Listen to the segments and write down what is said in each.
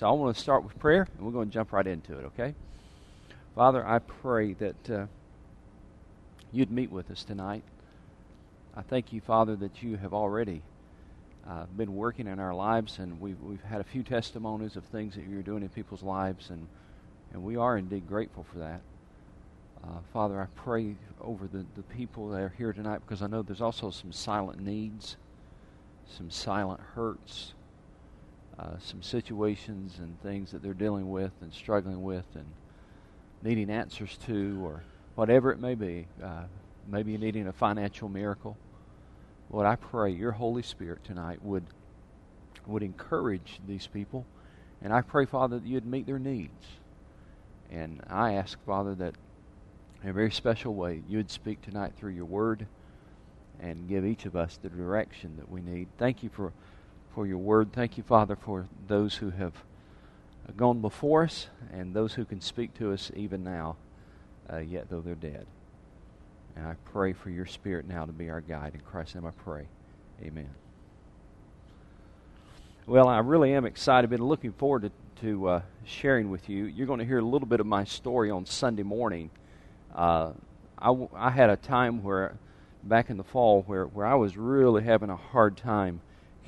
So I want to start with prayer, and we're going to jump right into it, okay? Father, I pray that uh, you'd meet with us tonight. I thank you, Father, that you have already uh, been working in our lives, and we've, we've had a few testimonies of things that you're doing in people's lives, and, and we are indeed grateful for that. Uh, Father, I pray over the, the people that are here tonight because I know there's also some silent needs, some silent hurts, uh, some situations and things that they're dealing with and struggling with and needing answers to, or whatever it may be. Uh, maybe you're needing a financial miracle. Lord, I pray your Holy Spirit tonight would would encourage these people, and I pray, Father, that you'd meet their needs. And I ask, Father, that in a very special way you'd speak tonight through your word and give each of us the direction that we need. Thank you for for your word. Thank you, Father, for those who have gone before us and those who can speak to us even now, uh, yet though they're dead. And I pray for your Spirit now to be our guide. In Christ's name I pray. Amen. Well, I really am excited. I've been looking forward to, to uh, sharing with you. You're going to hear a little bit of my story on Sunday morning. Uh, I, I had a time where, back in the fall, where, where I was really having a hard time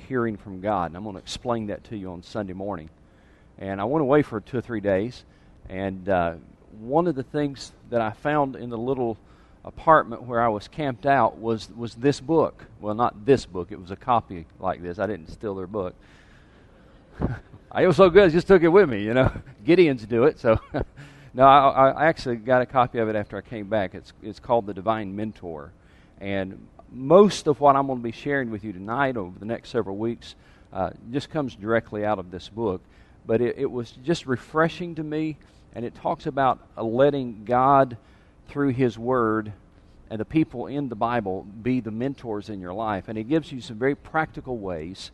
hearing from God. And I'm going to explain that to you on Sunday morning. And I went away for two or three days. And uh, one of the things that I found in the little apartment where I was camped out was, was this book. Well, not this book, it was a copy like this. I didn't steal their book. I was so good, I just took it with me, you know. Gideon's do it, so. no, I, I actually got a copy of it after I came back. It's, it's called The Divine Mentor. And most of what I'm going to be sharing with you tonight over the next several weeks uh, just comes directly out of this book. But it, it, was just refreshing to me, and it talks about letting God, through His Word, and the people in the Bible be the mentors in your life. And it gives you some very practical ways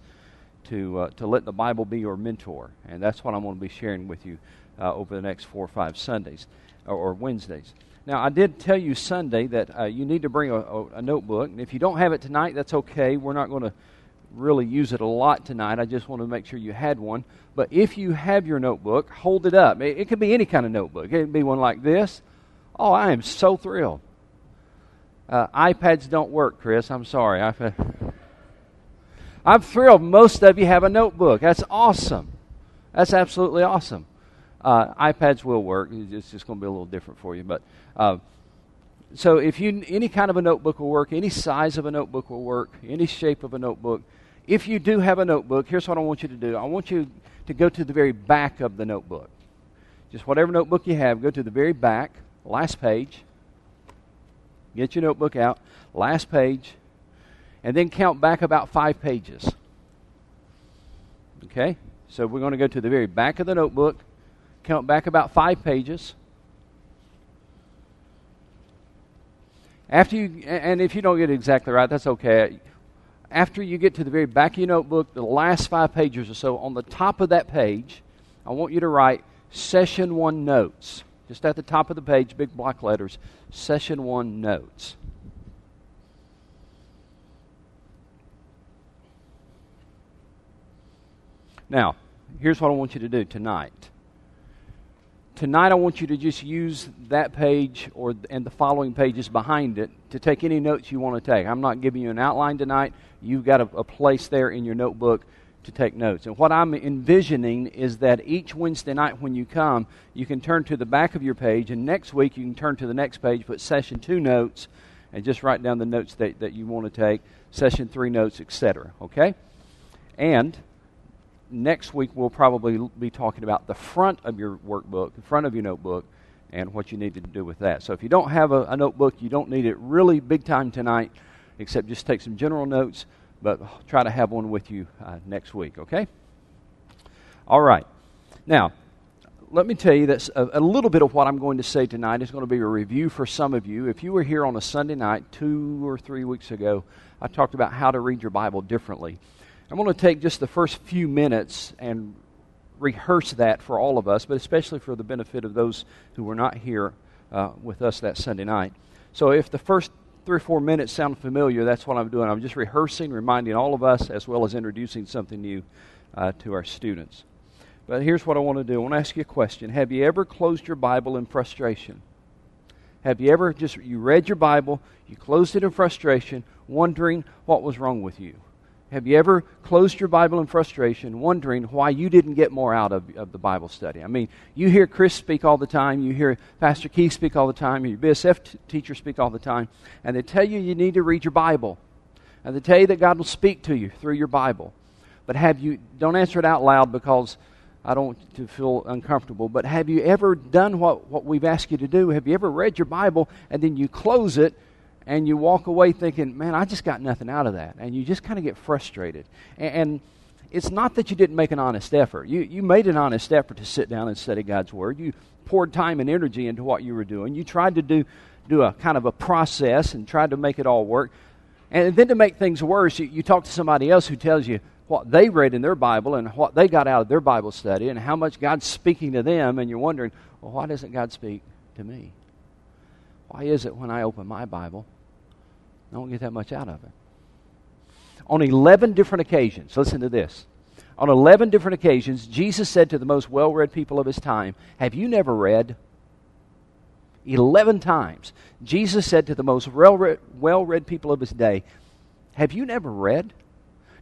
to, uh, to let the Bible be your mentor. And that's what I'm going to be sharing with you uh, over the next four or five Sundays or, or Wednesdays. Now, I did tell you Sunday that uh, you need to bring a, a, a, notebook. And if you don't have it tonight, that's okay. We're not going to really use it a lot tonight. I just want to make sure you had one. But if you have your notebook, hold it up. It, it could be any kind of notebook. It could be one like this. Oh, I am so thrilled. Uh, iPads don't work, Chris. I'm sorry. i I'm thrilled most of you have a notebook. That's awesome. That's absolutely awesome. Uh, iPads will work. It's just going to be a little different for you. But uh, so if you any kind of a notebook will work, any size of a notebook will work, any shape of a notebook. If you do have a notebook, here's what I want you to do. I want you to go to the very back of the notebook. Just whatever notebook you have, go to the very back, last page. Get your notebook out, last page, and then count back about five pages. Okay? So we're going to go to the very back of the notebook count back about five pages. After you, and if you don't get it exactly right, that's okay. After you get to the very back of your notebook, the last five pages or so, on the top of that page, I want you to write Session 1 Notes. Just at the top of the page, big block letters, Session 1 Notes. Now, here's what I want you to do tonight tonight I want you to just use that page or and the following pages behind it to take any notes you want to take. I'm not giving you an outline tonight. You've got a, a place there in your notebook to take notes. And what I'm envisioning is that each Wednesday night when you come, you can turn to the back of your page, and next week you can turn to the next page, put session two notes, and just write down the notes that, that you want to take, session three notes, etc. Okay? And next week we'll probably be talking about the front of your workbook, the front of your notebook, and what you need to do with that. So if you don't have a, a notebook, you don't need it really big time tonight, except just take some general notes, but try to have one with you uh, next week, okay? All right. Now, let me tell you that a, a, little bit of what I'm going to say tonight is going to be a review for some of you. If you were here on a Sunday night two or three weeks ago, I talked about how to read your Bible differently. I'm going to take just the first few minutes and rehearse that for all of us, but especially for the benefit of those who were not here uh, with us that Sunday night. So if the first three or four minutes sound familiar, that's what I'm doing. I'm just rehearsing, reminding all of us, as well as introducing something new uh, to our students. But here's what I want to do I want to ask you a question. Have you ever closed your Bible in frustration? Have you ever just, you read your Bible, you closed it in frustration, wondering what was wrong with you? Have you ever closed your Bible in frustration, wondering why you didn't get more out of, of the Bible study? I mean, you hear Chris speak all the time, you hear Pastor Keith speak all the time, your BSF t- teacher speak all the time, and they tell you you need to read your Bible. And they tell you that God will speak to you through your Bible. But have you, don't answer it out loud because I don't want to feel uncomfortable, but have you ever done what, what we've asked you to do? Have you ever read your Bible and then you close it and you walk away thinking, man, I just got nothing out of that? And you just kind of get frustrated. And, and it's not that you didn't make an honest effort. You, you made an honest effort to sit down and study God's Word. You poured time and energy into what you were doing. You tried to do, do a kind of a process and tried to make it all work. And then to make things worse, you, you talk to somebody else who tells you, what they read in their Bible and what they got out of their Bible study and how much God's speaking to them, and you're wondering, well, why doesn't God speak to me? Why is it when I open my Bible, I don't get that much out of it? On 11 different occasions, listen to this. On 11 different occasions, Jesus said to the most well read people of his time, Have you never read? 11 times, Jesus said to the most well read people of his day, Have you never read?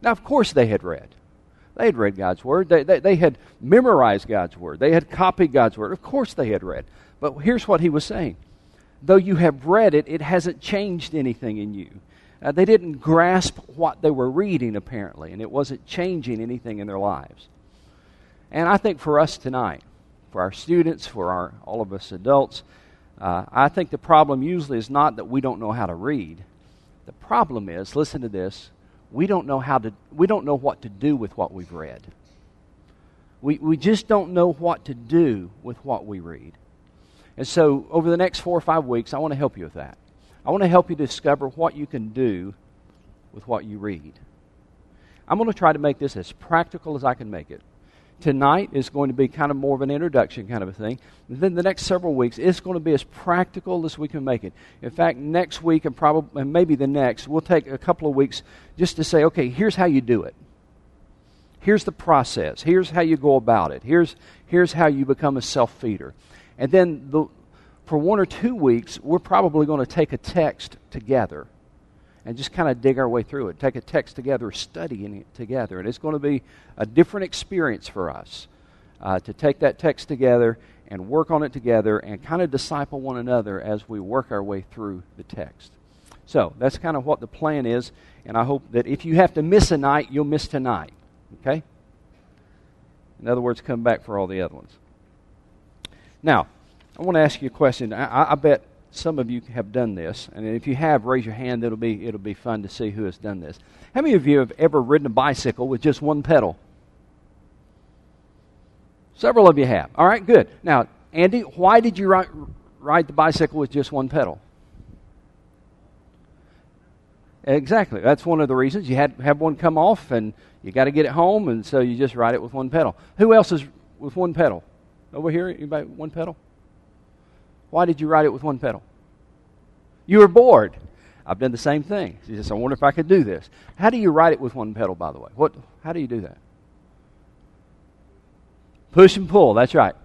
Now, of course, they had read. They had read God's Word. They, they, they, had memorized God's Word. They had copied God's Word. Of course, they had read. But here's what he was saying though you have read it, it hasn't changed anything in you. Uh, they didn't grasp what they were reading, apparently, and it wasn't changing anything in their lives. And I think for us tonight, for our students, for our, all of us adults, uh, I think the problem usually is not that we don't know how to read. The problem is, listen to this, we don't know how to we don't know what to do with what we've read. We we just don't know what to do with what we read. And so over the next four or five weeks, I want to help you with that. I want to help you discover what you can do with what you read. I'm going to try to make this as practical as I can make it tonight is going to be kind of more of an introduction kind of a thing. And then the next several weeks, it's going to be as practical as we can make it. In fact, next week and probably and maybe the next, we'll take a couple of weeks just to say, okay, here's how you do it. Here's the process. Here's how you go about it. Here's here's how you become a self feeder. And then the, for one or two weeks, we're probably going to take a text together and just kind of dig our way through it. Take a text together, studying it together. And it's going to be a different experience for us uh, to take that text together and work on it together and kind of disciple one another as we work our way through the text. So that's kind of what the plan is. And I hope that if you have to miss a night, you'll miss tonight. Okay? In other words, come back for all the other ones. Now, I want to ask you a question. I, I bet some of you have done this, and if you have, raise your hand. It'll be it'll be fun to see who has done this. How many of you have ever ridden a bicycle with just one pedal? Several of you have. All right, good. Now, Andy, why did you ride, ride the bicycle with just one pedal? Exactly. That's one of the reasons. You had have one come off, and you got to get it home, and so you just ride it with one pedal. Who else is with one pedal? Over here, anybody one pedal? Why did you ride it with one pedal? You were bored. I've done the same thing. She says, I wonder if I could do this. How do you ride it with one pedal, by the way? What, how do you do that? Push and pull, that's right.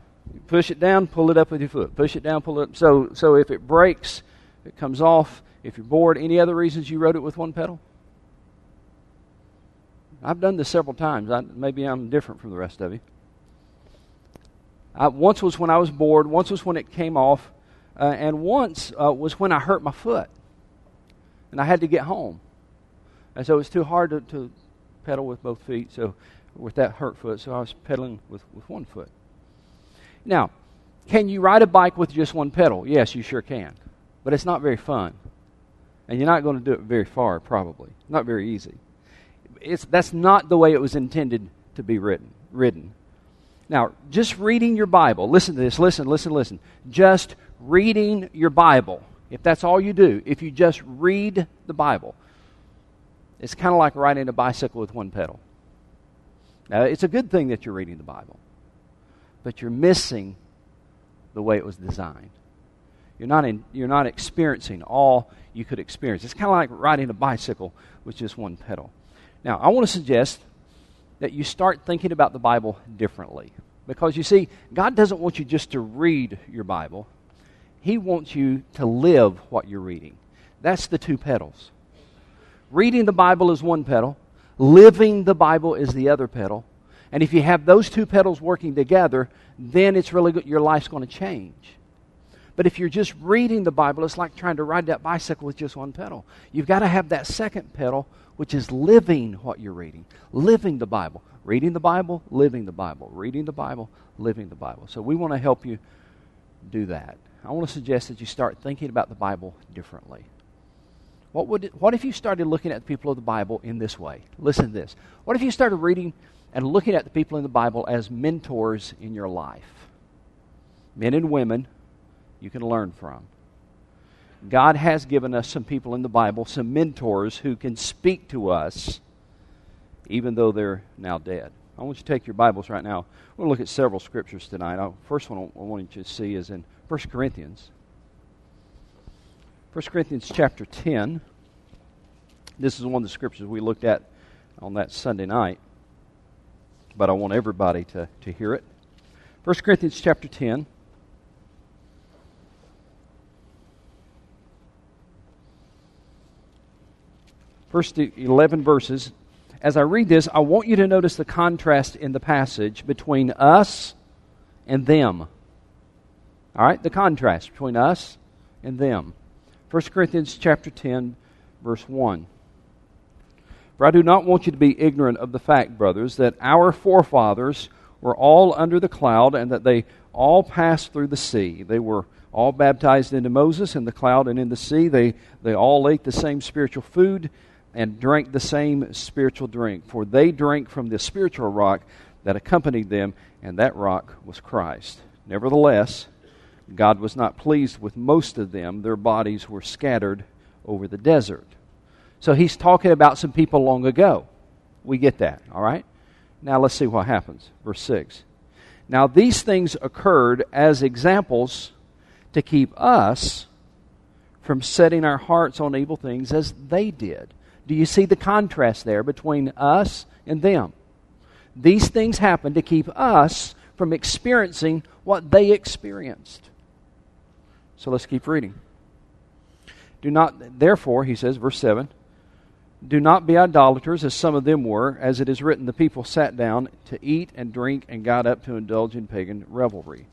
Push it down, pull it up with your foot. Push it down, pull it up. So, so if it breaks, it comes off. If you're bored, any other reasons you rode it with one pedal? I've done this several times. I, maybe I'm different from the rest of you. Uh, once was when I was bored, once was when it came off, uh, and once uh, was when I hurt my foot. And I had to get home. And so it was too hard to, to pedal with both feet, so with that hurt foot, so I was pedaling with, with one foot. Now, can you ride a bike with just one pedal? Yes, you sure can. But it's not very fun. And you're not going to do it very far, probably. Not very easy. It's, that's not the way it was intended to be written, ridden. Now, just reading your Bible, listen to this, listen, listen, listen. Just reading your Bible, if that's all you do, if you just read the Bible, it's kind of like riding a bicycle with one pedal. Now, it's a good thing that you're reading the Bible, but you're missing the way it was designed. You're not, in, you're not experiencing all you could experience. It's kind of like riding a bicycle with just one pedal. Now, I want to suggest that you start thinking about the Bible differently. Because you see, God doesn't want you just to read your Bible, He wants you to live what you're reading. That's the two pedals. Reading the Bible is one pedal, living the Bible is the other pedal. And if you have those two pedals working together, then it's really good. Your life's going to change. But if you're just reading the Bible, it's like trying to ride that bicycle with just one pedal. You've got to have that second pedal, which is living what you're reading, living the Bible. Reading the Bible, living the Bible. Reading the Bible, living the Bible. So we want to help you do that. I want to suggest that you start thinking about the Bible differently. What, would it, what if you started looking at the people of the Bible in this way? Listen to this. What if you started reading and looking at the people in the Bible as mentors in your life? Men and women you can learn from. God has given us some people in the Bible, some mentors who can speak to us even though they're now dead. I want you to take your Bibles right now. To look at several scriptures tonight. The first one I want you to see is in 1 Corinthians. 1 Corinthians chapter 10. This is one of the scriptures we looked at on that Sunday night, but I want everybody to, to hear it. 1 Corinthians chapter 10. First 11 verses. As I read this, I want you to notice the contrast in the passage between us and them. All right, the contrast between us and them. 1 Corinthians chapter 10 verse 1. For I do not want you to be ignorant of the fact, brothers, that our forefathers were all under the cloud and that they all passed through the sea. They were all baptized into Moses in the cloud and in the sea. They, they all ate the same spiritual food and drank the same spiritual drink, for they drank from the spiritual rock that accompanied them, and that rock was Christ. Nevertheless, God was not pleased with most of them. Their bodies were scattered over the desert. So he's talking about some people long ago. We get that, all right? Now let's see what happens. Verse 6. Now these things occurred as examples to keep us from setting our hearts on evil things as they did. Do you see the contrast there between us and them? These things happen to keep us from experiencing what they experienced. So let's keep reading. Do not, therefore, he says, verse 7, do not be idolaters as some of them were, as it is written, the people sat down to eat and drink and got up to indulge in pagan revelry.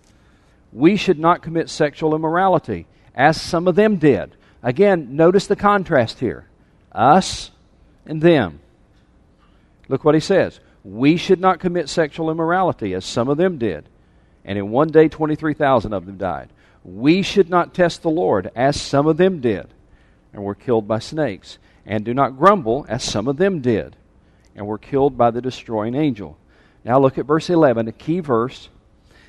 We should not commit sexual immorality, as some of them did. Again, notice the contrast here. Us and them. Look what he says. We should not commit sexual immorality, as some of them did. And in one day, 23,000 of them died. We should not test the Lord, as some of them did, and were killed by snakes. And do not grumble, as some of them did, and were killed by the destroying angel. Now look at verse 11, a key verse.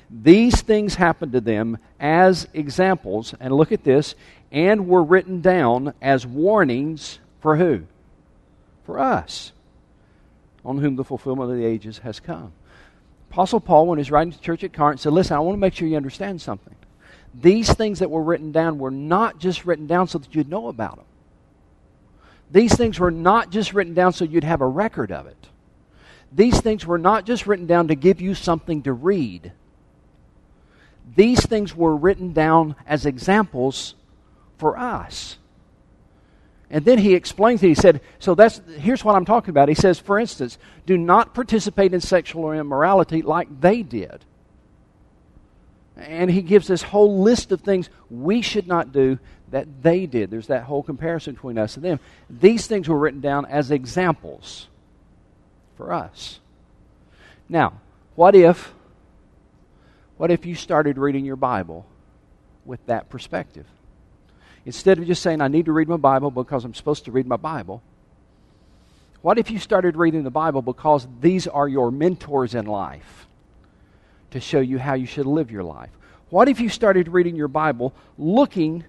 These things happened to them as examples, and look at this, and were written down as warnings for who? For us, on whom the fulfillment of the ages has come. Apostle Paul, when he's writing to the church at Corinth, said, Listen, I want to make sure you understand something. These things that were written down were not just written down so that you'd know about them. These things were not just written down so you'd have a record of it. These things were not just written down to give you something to read. These things were written down as examples for us. And then he explains it. He said, So that's here's what I'm talking about. He says, for instance, do not participate in sexual immorality like they did. And he gives this whole list of things we should not do that they did. There's that whole comparison between us and them. These things were written down as examples for us. Now, what if what if you started reading your Bible with that perspective? Instead of just saying, I need to read my Bible because I'm supposed to read my Bible, what if you started reading the Bible because these are your mentors in life to show you how you should live your life? What if you started reading your Bible looking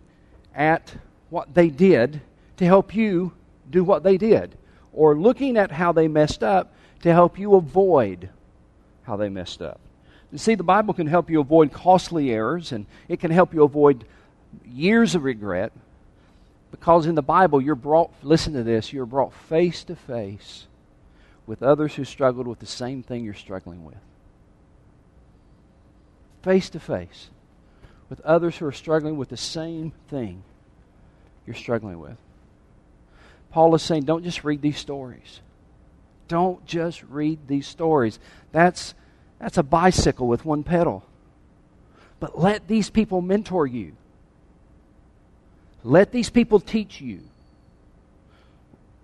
at what they did to help you do what they did? Or looking at how they messed up to help you avoid how they messed up? You see, the Bible can help you avoid costly errors and it can help you avoid years of regret because in the Bible you're brought, listen to this, you're brought face to face with others who struggled with the same thing you're struggling with. face to face with others who are struggling with the same thing you're struggling with. Paul is saying, don't just read these stories. Don't just read these stories. That's, that's a bicycle with one pedal. But let these people mentor you. Let these people teach you.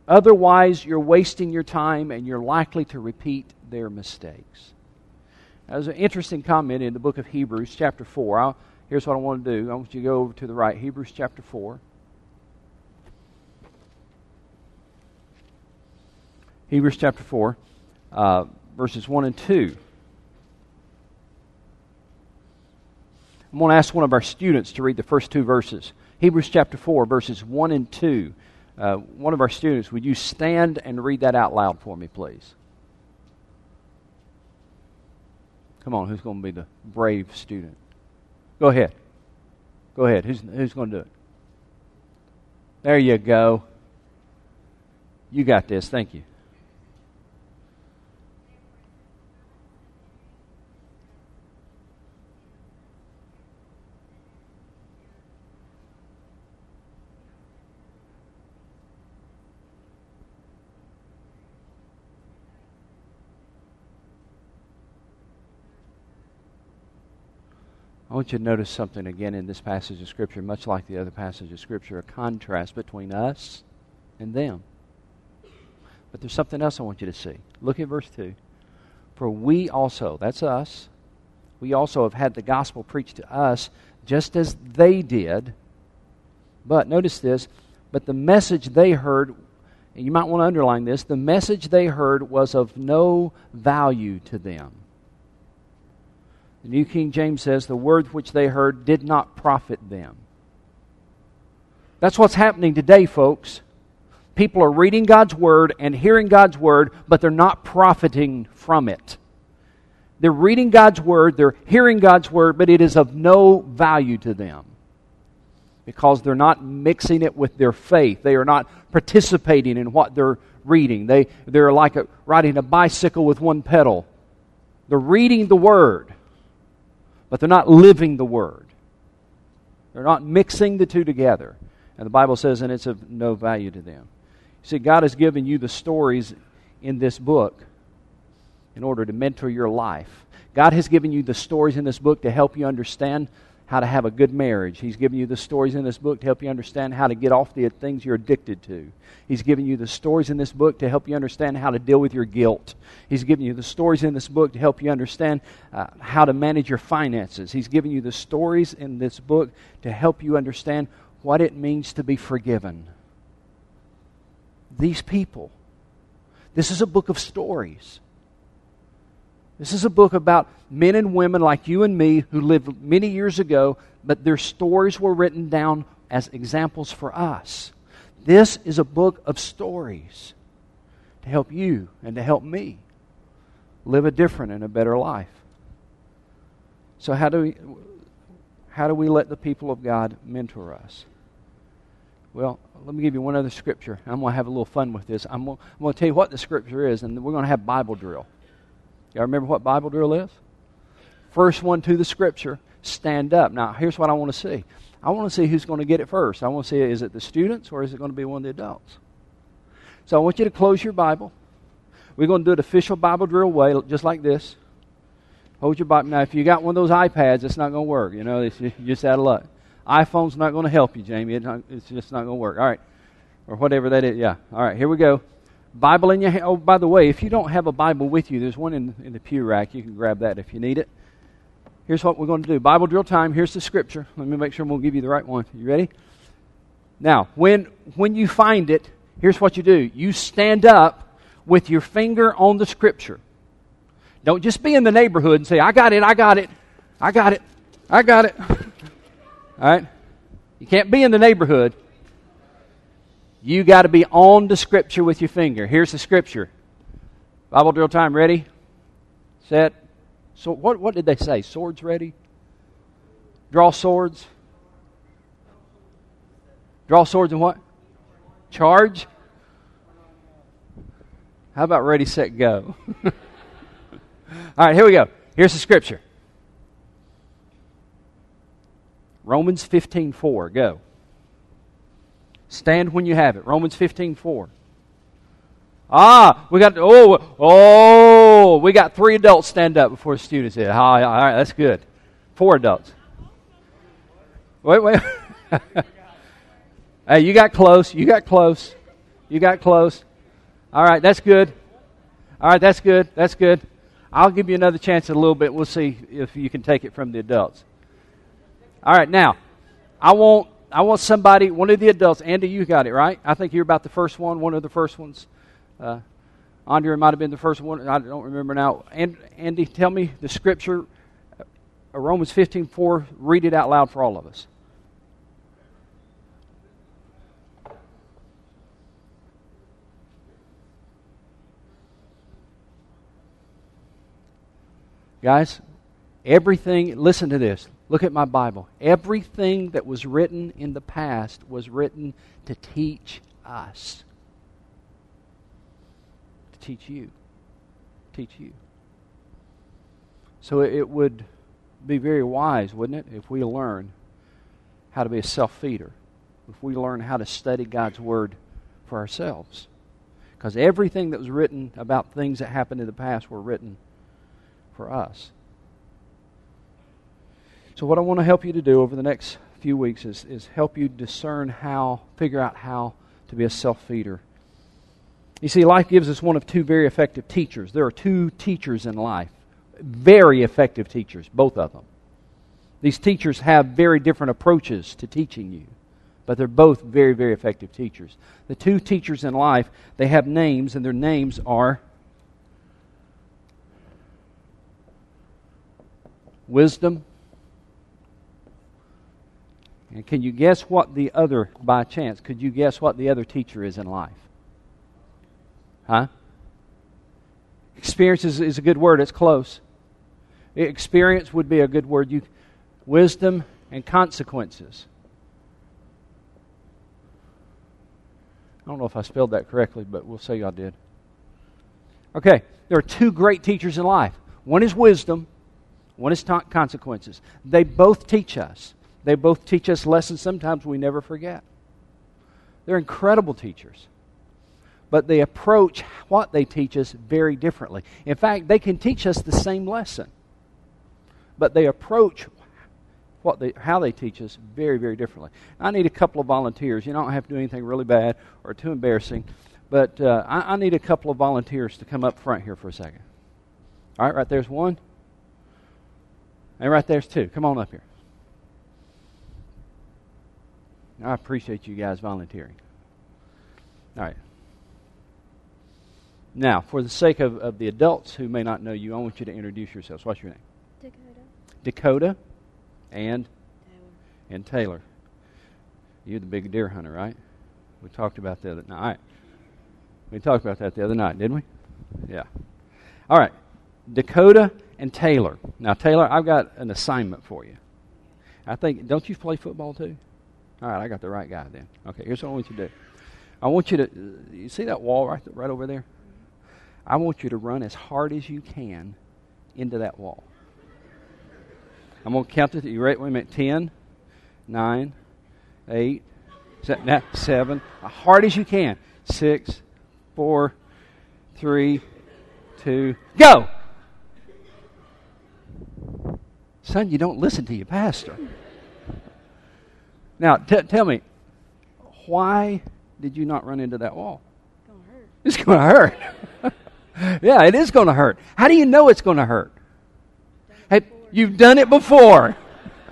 Otherwise, you're wasting your time and you're likely to repeat their mistakes. There's an interesting comment in the book of Hebrews, chapter 4. I'll, here's what I want to do I want you to go over to the right, Hebrews chapter 4. Hebrews chapter 4, uh, verses 1 and 2. I'm going to ask one of our students to read the first two verses. Hebrews chapter 4, verses 1 and 2. Uh, one of our students, would you stand and read that out loud for me, please? Come on, who's going to be the brave student? Go ahead. Go ahead. Who's, who's going to do it? There you go. You got this. Thank you. Want you to notice something again in this passage of Scripture, much like the other passage of Scripture, a contrast between us and them. But there's something else I want you to see. Look at verse 2. For we also, that's us, we also have had the gospel preached to us just as they did. But notice this, but the message they heard, and you might want to underline this, the message they heard was of no value to them. The New King James says, the word which they heard did not profit them. That's what's happening today, folks. People are reading God's word and hearing God's word, but they're not profiting from it. They're reading God's word, they're hearing God's word, but it is of no value to them because they're not mixing it with their faith. They are not participating in what they're reading. They, they're like a, riding a bicycle with one pedal. They're reading the word, but they're not living the Word. They're not mixing the two together. And the Bible says, and it's of no value to them. You see, God has given you the stories in this book in order to mentor your life. God has given you the stories in this book to help you understand how to have a good marriage. He's given you the stories in this book to help you understand how to get off the things you're addicted to. He's given you the stories in this book to help you understand how to deal with your guilt. He's given you the stories in this book to help you understand uh, how to manage your finances. He's given you the stories in this book to help you understand what it means to be forgiven. These people. This is a book of stories. This is a book about men and women like you and me who lived many years ago, but their stories were written down as examples for us. This is a book of stories to help you and to help me live a different and a better life. So how do we how do we let the people of God mentor us? Well, let me give you one other scripture. I'm going to have a little fun with this. I'm going, to tell you what the scripture is, and we're going to have Bible drill. Y'all remember what Bible drill is? First one to the scripture, stand up. Now, here's what I want to see. I want to see who's going to get it first. I want to see is it the students or is it going to be one of the adults? So I want you to close your Bible. We're going to do it official Bible drill way, just like this. Hold your Bible. Now, if you got one of those iPads, it's not going to work. You know, it's just out of luck. iPhone's not going to help you, Jamie. It's just not going to work. All right. Or whatever that is. Yeah. All right. Here we go. Bible in your hand. Oh, by the way, if you don't have a Bible with you, there's one in, in the pew rack. You can grab that if you need it. Here's what we're going to do Bible drill time. Here's the scripture. Let me make sure we'll give you the right one. You ready? Now, when, when you find it, here's what you do you stand up with your finger on the scripture. Don't just be in the neighborhood and say, I got it, I got it, I got it, I got it. All right? You can't be in the neighborhood you got to be on the scripture with your finger. Here's the scripture. Bible drill time. Ready? Set. So what, what did they say? Swords ready? Draw swords? Draw swords and what? Charge? How about ready, set, go? All right, here we go. Here's the scripture. Romans 15:4. Go. Stand when you have it. Romans 15:4. Ah, we got oh oh we got three adults stand up before the students here. All right, all right, that's good. Four adults. Wait, wait. hey, you got close. You got close. You got close. All right, that's good. All right, that's good. That's good. I'll give you another chance in a little bit. We'll see if you can take it from the adults. All right, now, I want I want somebody, one of the adults. Andy, you got it right. I think you're about the first one, one of the first ones. Uh, Andre might have been the first one. I don't remember now. And, Andy, tell me the scripture, uh, Romans 15:4. Read it out loud for all of us. Guys, everything, listen to this. Look at my Bible. Everything that was written in the past was written to teach us. To teach you. Teach you. So it would be very wise, wouldn't it, if we learn how to be a self feeder, if we learn how to study God's Word for ourselves. Because everything that was written about things that happened in the past were written for us. So, what I want to help you to do over the next few weeks is, is help you discern how, figure out how to be a self feeder. You see, life gives us one of two very effective teachers. There are two teachers in life, very effective teachers, both of them. These teachers have very different approaches to teaching you, but they're both very, very effective teachers. The two teachers in life, they have names, and their names are wisdom. And can you guess what the other, by chance, could you guess what the other teacher is in life? Huh? Experience is, is a good word, it's close. Experience would be a good word. You, wisdom and consequences. I don't know if I spelled that correctly, but we'll say I did. Okay, there are two great teachers in life. One is wisdom, one is consequences. They both teach us. They both teach us lessons sometimes we never forget. They're incredible teachers. But they approach what they teach us very differently. In fact, they can teach us the same lesson. But they approach what they, how they teach us very, very differently. I need a couple of volunteers. You don't have to do anything really bad or too embarrassing. But uh, I, I need a couple of volunteers to come up front here for a second. All right, right there's one. And right there's two. Come on up here. I appreciate you guys volunteering. All right. Now, for the sake of, of the adults who may not know you, I want you to introduce yourselves. What's your name? Dakota. Dakota and Taylor. and Taylor. You're the big deer hunter, right? We talked about that the other night. We talked about that the other night, didn't we? Yeah. All right. Dakota and Taylor. Now, Taylor, I've got an assignment for you. I think, don't you play football too? All right, I got the right guy then. Okay, here's what I want you to do. I want you to, you see that wall right, right over there? I want you to run as hard as you can into that wall. I'm going to count it. You ready? Wait a minute. 10, 9, 8, 7, as hard as you can. 6, 4, 3, 2, go! Son, you don't listen to your pastor. Now, t- tell me, why did you not run into that wall? It's going to hurt. It's gonna hurt. Yeah, it is going to hurt. How do you know it's going to hurt? Hey, you've done it before.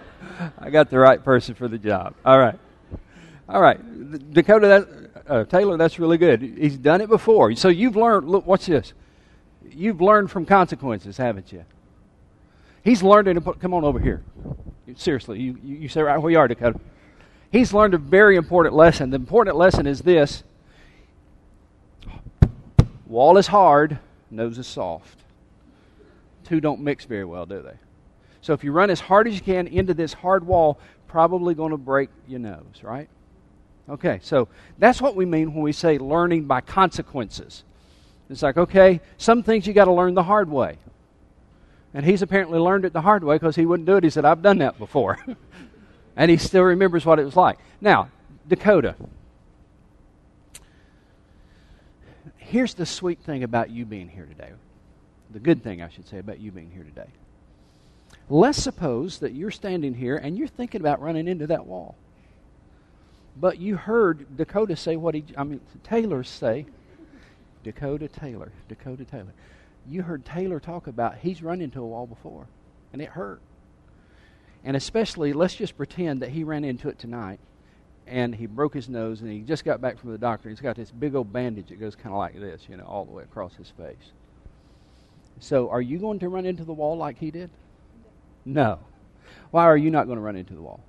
I got the right person for the job. All right. All right. Dakota, that, uh, Taylor, that's really good. He's done it before. So you've learned, look, what's this? You've learned from consequences, haven't you? He's learned it. Come on over here. Seriously, you, you, you say right where you are, Dakota. He's learned a very important lesson. The important lesson is this wall is hard, nose is soft. Two don't mix very well, do they? So if you run as hard as you can into this hard wall, probably going to break your nose, right? Okay, so that's what we mean when we say learning by consequences. It's like, okay, some things you got to learn the hard way. And he's apparently learned it the hard way because he wouldn't do it. He said, I've done that before. And he still remembers what it was like. Now, Dakota. Here's the sweet thing about you being here today. The good thing, I should say, about you being here today. Let's suppose that you're standing here and you're thinking about running into that wall. But you heard Dakota say what he, I mean, Taylor say, Dakota Taylor, Dakota Taylor. You heard Taylor talk about he's run into a wall before, and it hurt. And especially, let's just pretend that he ran into it tonight and he broke his nose and he just got back from the doctor. He's got this big old bandage that goes kind of like this, you know, all the way across his face. So, are you going to run into the wall like he did? No. Why are you not going to run into the wall?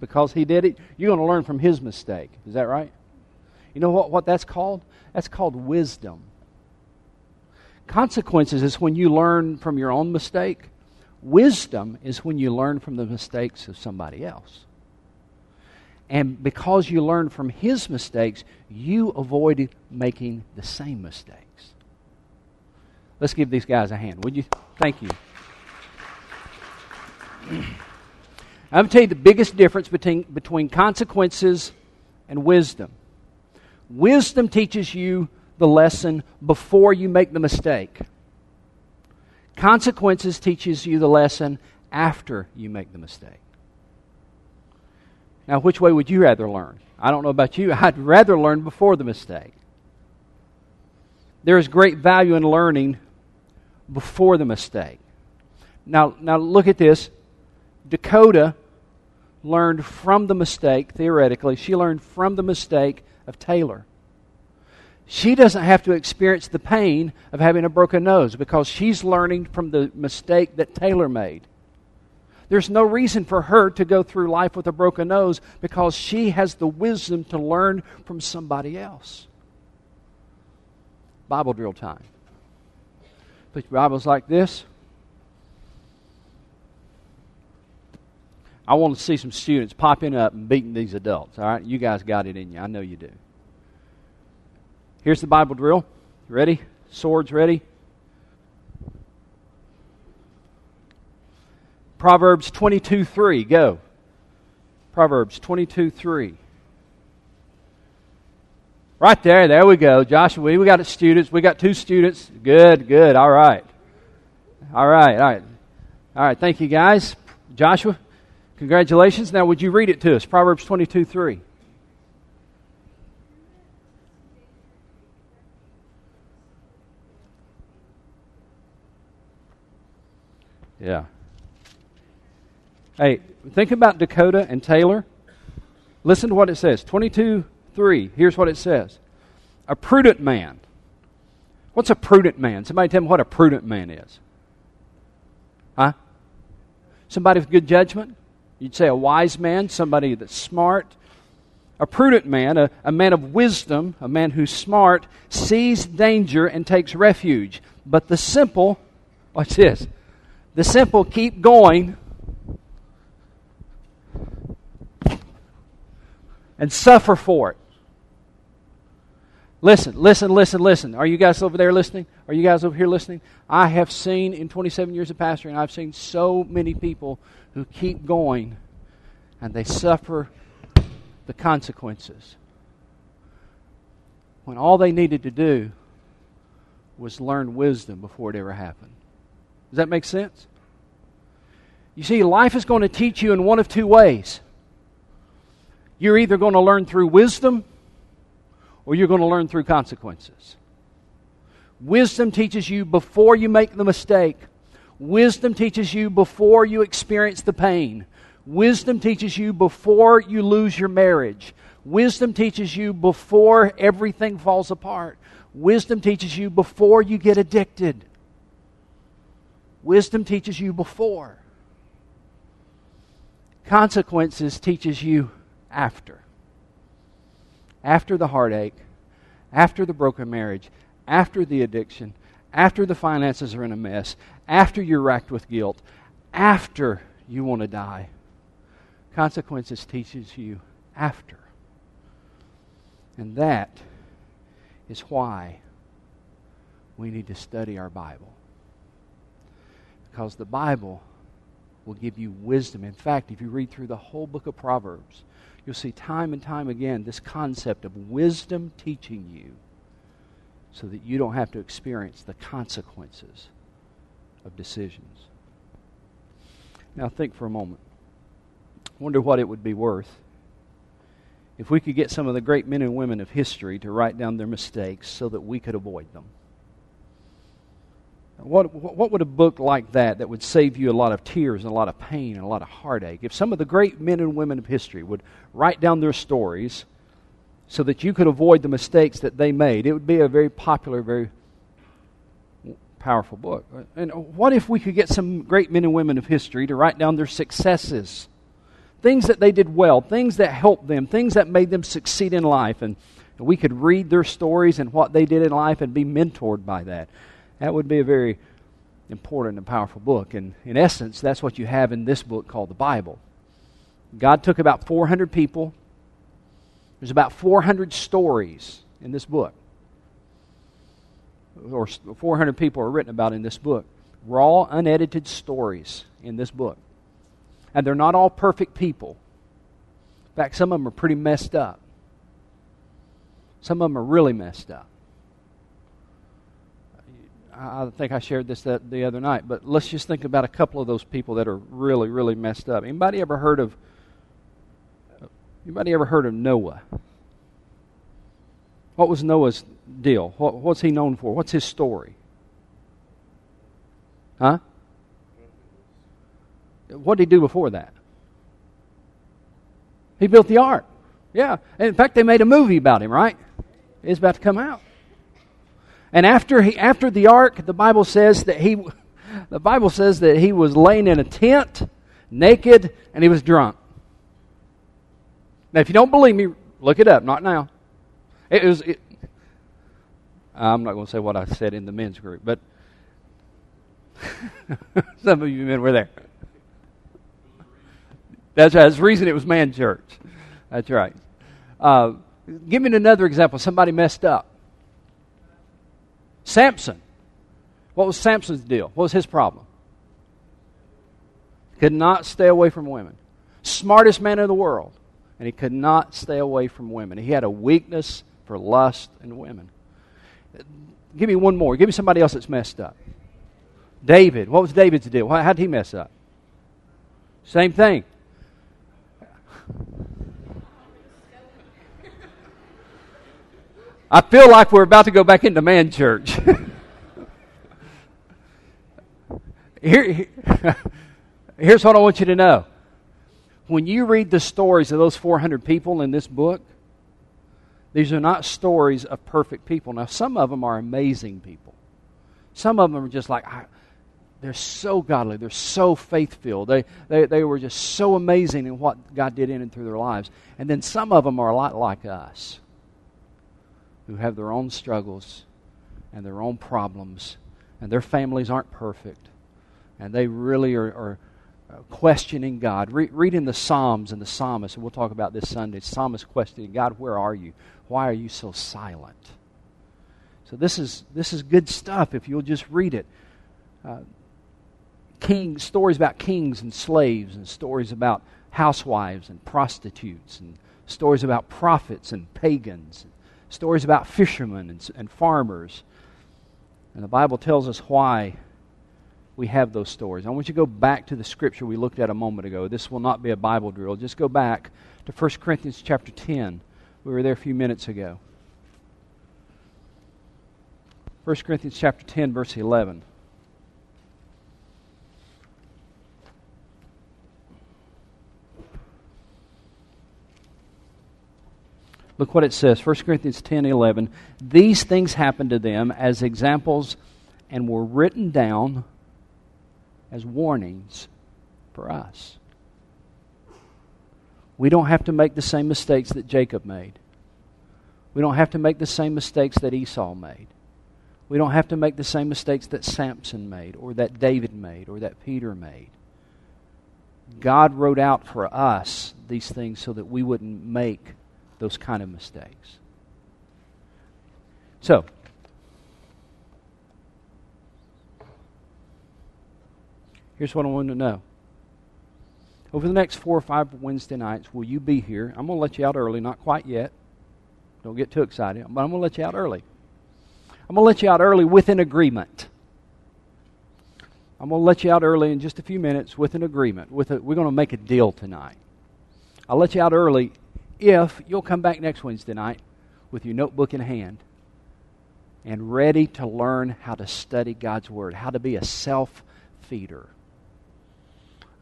Because he did it? He did it? You're going to learn from his mistake. Is that right? You know what, what that's called? That's called wisdom. Consequences is when you learn from your own mistake. Wisdom is when you learn from the mistakes of somebody else. And because you learn from his mistakes, you avoid making the same mistakes. Let's give these guys a hand, would you? Thank you. I'm going to tell you the biggest difference between, between consequences and wisdom. Wisdom teaches you the lesson before you make the mistake. Consequences teaches you the lesson after you make the mistake. Now, which way would you rather learn? I don't know about you. I'd rather learn before the mistake. There is great value in learning before the mistake. Now, now look at this. Dakota learned from the mistake, theoretically, she learned from the mistake of Taylor. She doesn't have to experience the pain of having a broken nose because she's learning from the mistake that Taylor made. There's no reason for her to go through life with a broken nose because she has the wisdom to learn from somebody else. Bible drill time. Put your Bibles like this. I want to see some students popping up and beating these adults. All right, you guys got it in you. I know you do. Here's the Bible drill. Ready? Swords ready? Proverbs 22 3. Go. Proverbs 22 3. Right there, there we go. Joshua, we got it, students. We got two students. Good, good. All right. All right, all right. All right, thank you guys. Joshua, congratulations. Now, would you read it to us? Proverbs 22 3. Yeah. Hey, think about Dakota and Taylor. Listen to what it says 22 3. Here's what it says A prudent man. What's a prudent man? Somebody tell me what a prudent man is. Huh? Somebody with good judgment? You'd say a wise man, somebody that's smart. A prudent man, a, a man of wisdom, a man who's smart, sees danger and takes refuge. But the simple, watch this, the simple keep going and suffer for it. Listen, listen, listen, listen. Are you guys over there listening? Are you guys over here listening? I have seen in 27 years of pastoring, I've seen so many people who keep going and they suffer the consequences. When all they needed to do was learn wisdom before it ever happened. Does that make sense? You see, life is going to teach you in one of two ways. You're either going to learn through wisdom or you're going to learn through consequences. Wisdom teaches you before you make the mistake. Wisdom teaches you before you experience the pain. Wisdom teaches you before you lose your marriage. Wisdom teaches you before everything falls apart. Wisdom teaches you before you get addicted. Wisdom teaches you before. Consequences teaches you after. After the heartache, after the broken marriage, after the addiction, after the finances are in a mess, after you're racked with guilt, after you want to die. Consequences teaches you after. And that is why we need to study our Bible. Because the Bible will give you wisdom. In fact, if you read through the whole book of Proverbs, you'll see time and time again this concept of wisdom teaching you so that you don't have to experience the consequences of decisions. Now, think for a moment. Wonder what it would be worth if we could get some of the great men and women of history to write down their mistakes so that we could avoid them. What, what would a book like that, that would save you a lot of tears and a lot of pain and a lot of heartache, if some of the great men and women of history would write down their stories so that you could avoid the mistakes that they made? It would be a very popular, very powerful book. And what if we could get some great men and women of history to write down their successes? Things that they did well, things that helped them, things that made them succeed in life. And we could read their stories and what they did in life and be mentored by that. That would be a very important and powerful book. And in essence, that's what you have in this book called the Bible. God took about 400 people. There's about 400 stories in this book. Or 400 people are written about in this book. Raw, unedited stories in this book. And they're not all perfect people. In fact, some of them are pretty messed up. Some of them are really messed up. I think I shared this that the other night, but let's just think about a couple of those people that are really, really messed up. Anybody ever heard of? Anybody ever heard of Noah? What was Noah's deal? What, what's he known for? What's his story? Huh? What did he do before that? He built the ark. Yeah. And in fact, they made a movie about him, right? It's about to come out. And after he, after the ark, the Bible says that he, the Bible says that he was laying in a tent, naked, and he was drunk. Now, if you don't believe me, look it up. Not now. It was. It, I'm not going to say what I said in the men's group, but some of you men were there. That's right. That's the reason it was man church. That's right. Uh, give me another example. Somebody messed up. Samson. What was Samson's deal? What was his problem? Could not stay away from women. Smartest man in the world. And he could not stay away from women. He had a weakness for lust and women. Give me one more. Give me somebody else that's messed up. David. What was David's deal? How did he mess up? Same thing. I feel like we're about to go back into man church. Here, here's what I want you to know. When you read the stories of those 400 people in this book, these are not stories of perfect people. Now, some of them are amazing people. Some of them are just like, they're so godly. They're so faith filled. They, they, they were just so amazing in what God did in and through their lives. And then some of them are a lot like us who have their own struggles and their own problems, and their families aren't perfect, and they really are, are uh, questioning God. Re- reading the Psalms and the psalmist, and we'll talk about this Sunday. Psalmist questioning God, where are you? Why are you so silent? So this is this is good stuff if you'll just read it. Uh, king stories about kings and slaves, and stories about housewives and prostitutes, and stories about prophets and pagans, stories about fishermen and, and farmers. And the Bible tells us why we have those stories. I want you to go back to the scripture we looked at a moment ago. This will not be a Bible drill. Just go back to 1 Corinthians chapter 10. We were there a few minutes ago. 1 Corinthians chapter 10 verse 11. Look what it says 1 Corinthians 10 11. These things happened to them as examples and were written down as warnings for us. We don't have to make the same mistakes that Jacob made. We don't have to make the same mistakes that Esau made. We don't have to make the same mistakes that Samson made, or that David made, or that Peter made. God wrote out for us these things so that we wouldn't make those kind of mistakes. So, here's what I want to know over the next four or five Wednesday nights, will you be here? I'm going to let you out early, not quite yet. Don't get too excited, but I'm going to let you out early. I'm going to let you out early with an agreement. I'm going to let you out early in just a few minutes with an agreement. With a, we're going to make a deal tonight. I'll let you out early if you'll come back next Wednesday night with your notebook in hand and ready to learn how to study God's Word, how to be a self feeder.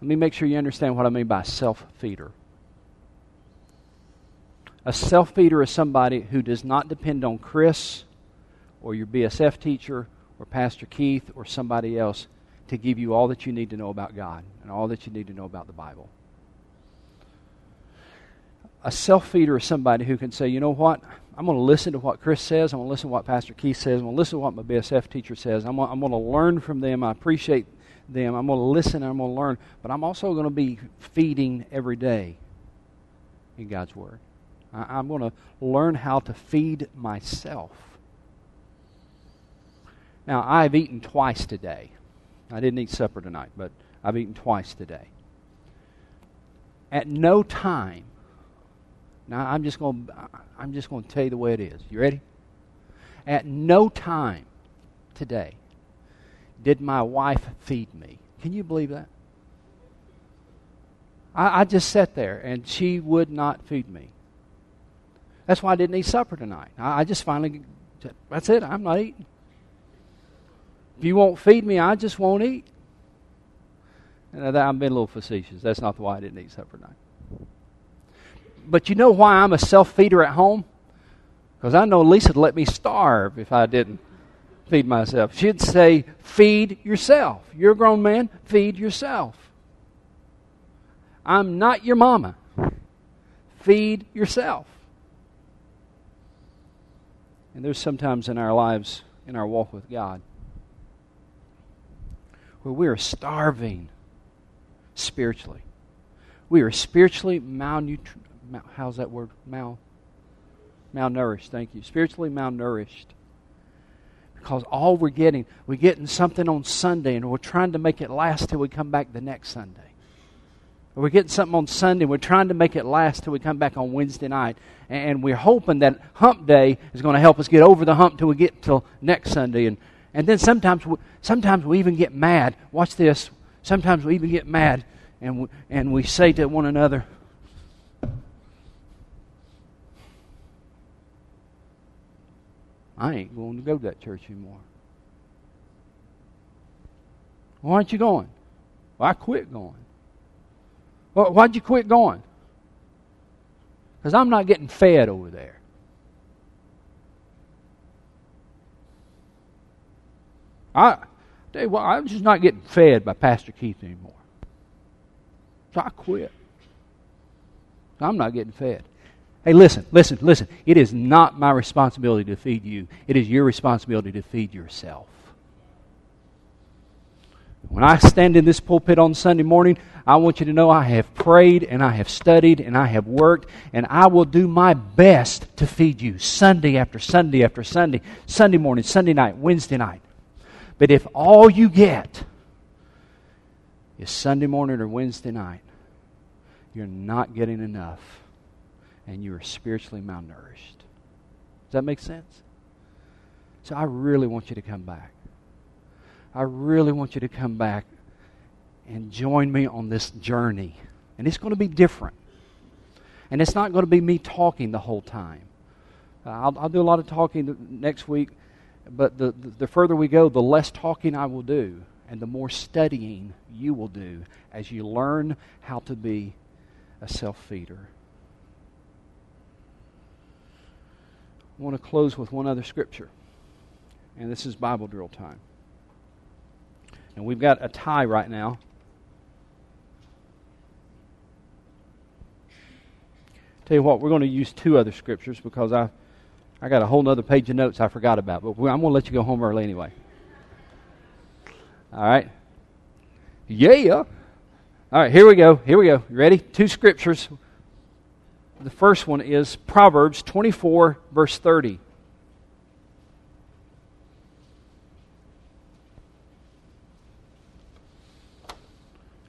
Let me make sure you understand what I mean by self feeder. A self feeder is somebody who does not depend on Chris or your BSF teacher or Pastor Keith or somebody else to give you all that you need to know about God and all that you need to know about the Bible. A self feeder is somebody who can say, you know what? I'm going to listen to what Chris says. I'm going to listen to what Pastor Keith says. I'm going to listen to what my BSF teacher says. I'm going, I'm going to learn from them. I appreciate them. I'm going to listen and I'm going to learn. But I'm also going to be feeding every day in God's Word. I, I'm going to learn how to feed myself. Now, I've eaten twice today. I didn't eat supper tonight, but I've eaten twice today. At no time, now I'm just going I'm just going to tell you the way it is. You ready? At no time today did my wife feed me. Can you believe that? I, I just sat there and she would not feed me. That's why I didn't eat supper tonight. I, I just finally, that's it, I'm not eating. If you won't feed me, I just won't eat. And I'm being a little facetious. That's not why I didn't eat supper tonight. But you know why I'm a self feeder at home? Because I know Lisa would let me starve if I didn't feed myself. She'd say, Feed yourself. You're a grown man, feed yourself. I'm not your mama. Feed yourself. And there's sometimes in our lives, in our walk with God, where we are starving spiritually. We are spiritually malnutri- how's that word? Mal malnourished, thank you. Spiritually malnourished because all we're getting, we're getting something on Sunday and we're trying to make it last till we come back the next Sunday. We're getting something on Sunday we're trying to make it last till we come back on Wednesday night. And we're hoping that hump day is going to help us get over the hump till we get till next Sunday. And, and then sometimes we, sometimes we even get mad. Watch this. Sometimes we even get mad and we, and we say to one another, I ain't going to go to that church anymore. Why aren't you going? Well, I quit going. Well, why'd you quit going? Because I'm not getting fed over there. I tell you what, I'm just not getting fed by Pastor Keith anymore. So I quit. I'm not getting fed. Hey, listen, listen, listen. It is not my responsibility to feed you, it is your responsibility to feed yourself. When I stand in this pulpit on Sunday morning, I want you to know I have prayed and I have studied and I have worked and I will do my best to feed you Sunday after Sunday after Sunday, Sunday morning, Sunday night, Wednesday night. But if all you get is Sunday morning or Wednesday night, you're not getting enough and you are spiritually malnourished. Does that make sense? So I really want you to come back. I really want you to come back and join me on this journey. And it's going to be different. And it's not going to be me talking the whole time. Uh, I'll, I'll, do a lot of talking next week, but the, the, the further we go, the less talking I will do, and the more studying you will do as you learn how to be a self feeder. I want to close with one other scripture. And this is Bible drill time. And we've got a tie right now. Tell you what, we're going to use two other scriptures because I, I got a whole other page of notes I forgot about. But I'm going to let you go home early anyway. All right? Yeah. All right, here we go. Here we go. You ready? Two scriptures the first one is Proverbs 24, verse 30.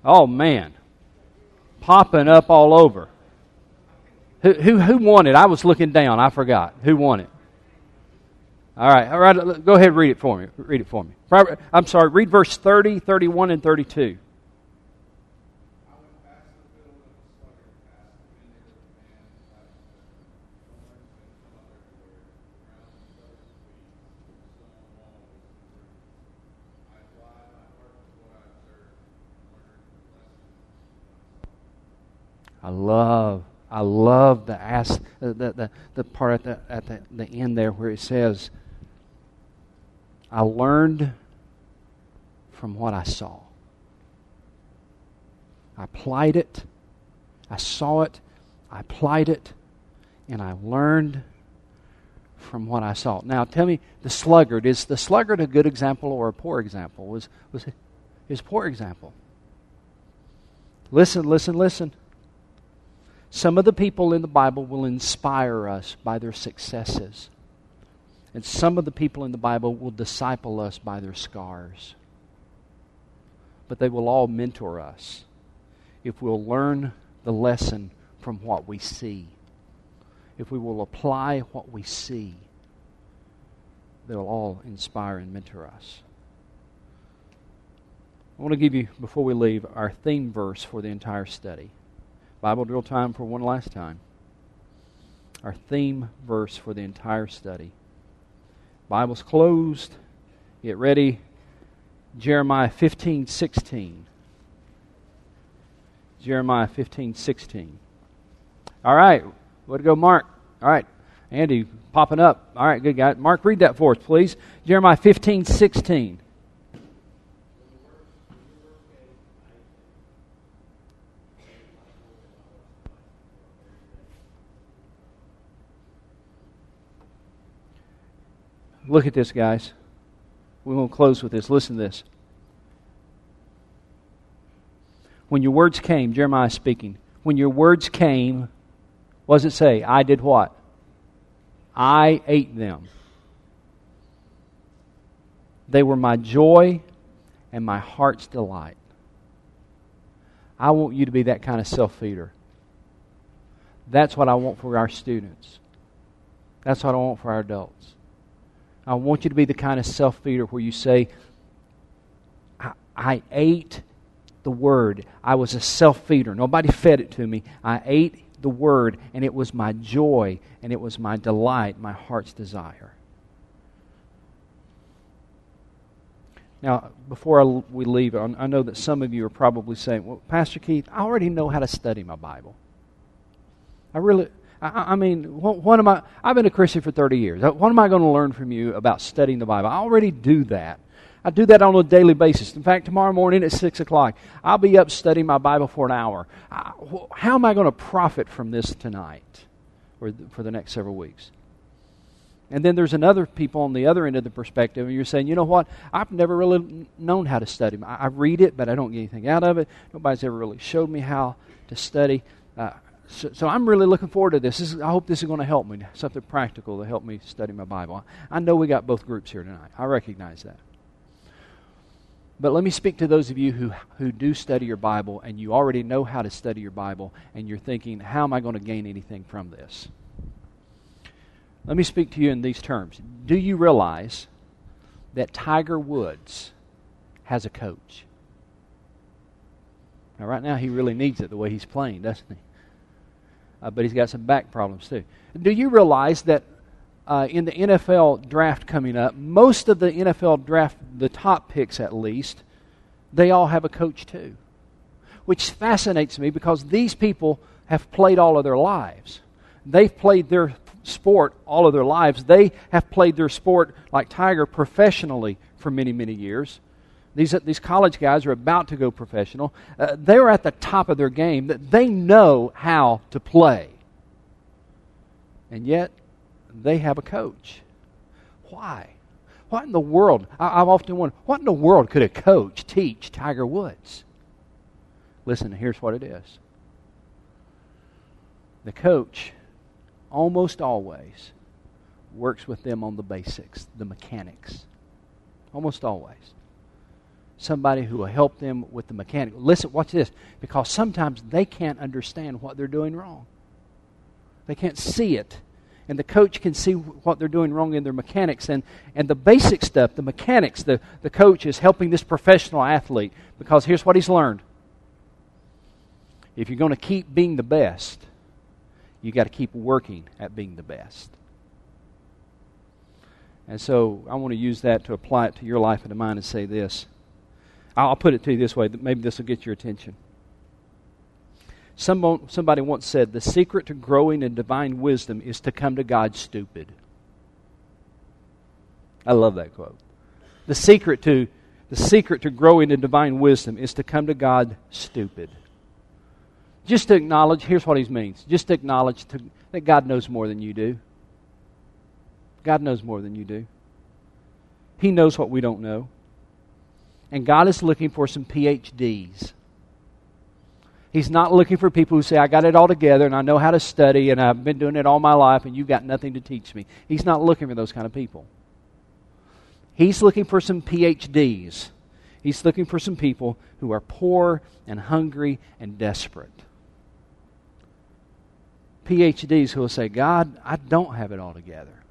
Oh, man. popping up all over. Who, who, who won it? I was looking down. I forgot. Who won it? All right. All right. Go ahead read it for me. Read it for me. I'm sorry. Read verse 30, 31, and 32. I love, I love the ask, the, the, the part at, the, at the, the end there where it says, I learned from what I saw. I applied it, I saw it, I applied it, and I learned from what I saw. Now, tell me, the sluggard is the sluggard a good example or a poor example? Was was it is poor example? Listen, listen, listen. Some of the people in the Bible will inspire us by their successes. And some of the people in the Bible will disciple us by their scars. But they will all mentor us if we'll learn the lesson from what we see. If we will apply what we see, they'll all inspire and mentor us. I want to give you, before we leave, our theme verse for the entire study. Bible drill time for one last time. Our theme verse for the entire study. Bible's closed. Get ready. Jeremiah 15 16. Jeremiah 15 16. All right. Way to go, Mark. All right. Andy, popping up. All right, good guy. Mark, read that for us, please. Jeremiah 15 16. Look at this, guys. We won't close with this. Listen to this. When your words came, Jeremiah speaking, when your words came, what does it say? I did what? I ate them. They were my joy and my heart's delight. I want you to be that kind of self feeder. That's what I want for our students. That's what I want for our adults. I want you to be the kind of self feeder where you say, I, I ate the word. I was a self feeder. Nobody fed it to me. I ate the word, and it was my joy, and it was my delight, my heart's desire. Now, before we leave, I know that some of you are probably saying, Well, Pastor Keith, I already know how to study my Bible. I really, I, I mean, what, what, am I? I've been a Christian for 30 years. What am I going to learn from you about studying the Bible? I already do that. I do that on a daily basis. In fact, tomorrow morning at 6 o'clock, I'll be up studying my Bible for an hour. I, how am I going to profit from this tonight or for the next several weeks? And then there's another people on the other end of the perspective, and you're saying, you know what? I've never really known how to study. I, I read it, but I don't get anything out of it. Nobody's ever really showed me how to study. Uh, so, so, I'm really looking forward to this. this is, I hope this is going to help me, something practical to help me study my Bible. I know we got both groups here tonight. I recognize that. But let me speak to those of you who, who do study your Bible and you already know how to study your Bible and you're thinking, how am I going to gain anything from this? Let me speak to you in these terms. Do you realize that Tiger Woods has a coach? Now, right now, he really needs it the way he's playing, doesn't he? Uh, but he's got some back problems too. Do you realize that uh, in the NFL draft coming up, most of the NFL draft, the top picks at least, they all have a coach too? Which fascinates me because these people have played all of their lives. They've played their sport all of their lives. They have played their sport like Tiger professionally for many, many years. These, these college guys are about to go professional. Uh, they're at the top of their game. They know how to play. And yet, they have a coach. Why? What in the world? I, I've often wondered, what in the world could a coach teach Tiger Woods? Listen, here's what it is the coach almost always works with them on the basics, the mechanics. Almost always. Somebody who will help them with the mechanic. Listen, watch this, because sometimes they can't understand what they're doing wrong. They can't see it. And the coach can see what they're doing wrong in their mechanics. And, and the basic stuff, the mechanics, the, the coach is helping this professional athlete because here's what he's learned. If you're going to keep being the best, you've got to keep working at being the best. And so I want to use that to apply it to your life and to mine and say this. I'll put it to you this way, maybe this will get your attention. Someone, somebody once said, The secret to growing in divine wisdom is to come to God stupid. I love that quote. The secret to, the secret to growing in divine wisdom is to come to God stupid. Just to acknowledge, here's what he means. Just to acknowledge to, that God knows more than you do. God knows more than you do. He knows what we don't know. And God is looking for some PhDs. He's not looking for people who say, I got it all together and I know how to study and I've been doing it all my life and you've got nothing to teach me. He's not looking for those kind of people. He's looking for some PhDs. He's looking for some people who are poor and hungry and desperate. PhDs who will say, God, I don't have it all together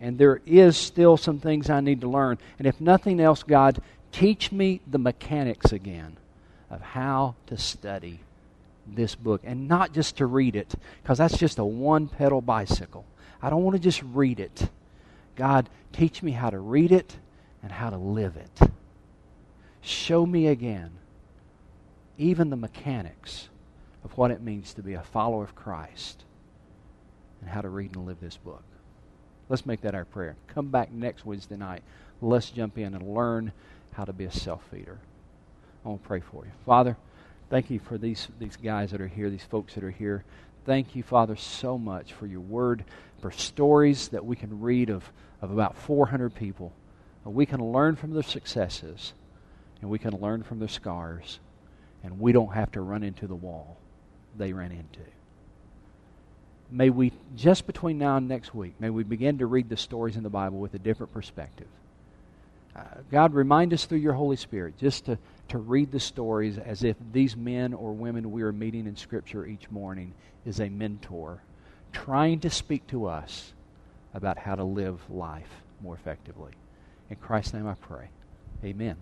and there is still some things I need to learn. And if nothing else, God, teach me the mechanics again of how to study this book and not just to read it, because that's just a one pedal bicycle. I don't want to just read it. God, teach me how to read it and how to live it. Show me again, even the mechanics of what it means to be a follower of Christ and how to read and live this book. Let's make that our prayer. Come back next Wednesday night. Let's jump in and learn how to be a self feeder. I want to pray for you. Father, thank you for these, these guys that are here, these folks that are here. Thank you, Father, so much for your word, for stories that we can read of, of about 400 people. We can learn from their successes, and we can learn from their scars, and we don't have to run into the wall they ran into may we, just between now and next week, may we begin to read the stories in the Bible with a different perspective. Uh, God, remind us through your Holy Spirit just to, to read the stories as if these men or women we are meeting in Scripture each morning is a mentor trying to speak to us about how to live life more effectively. In Christ's name I pray. Amen.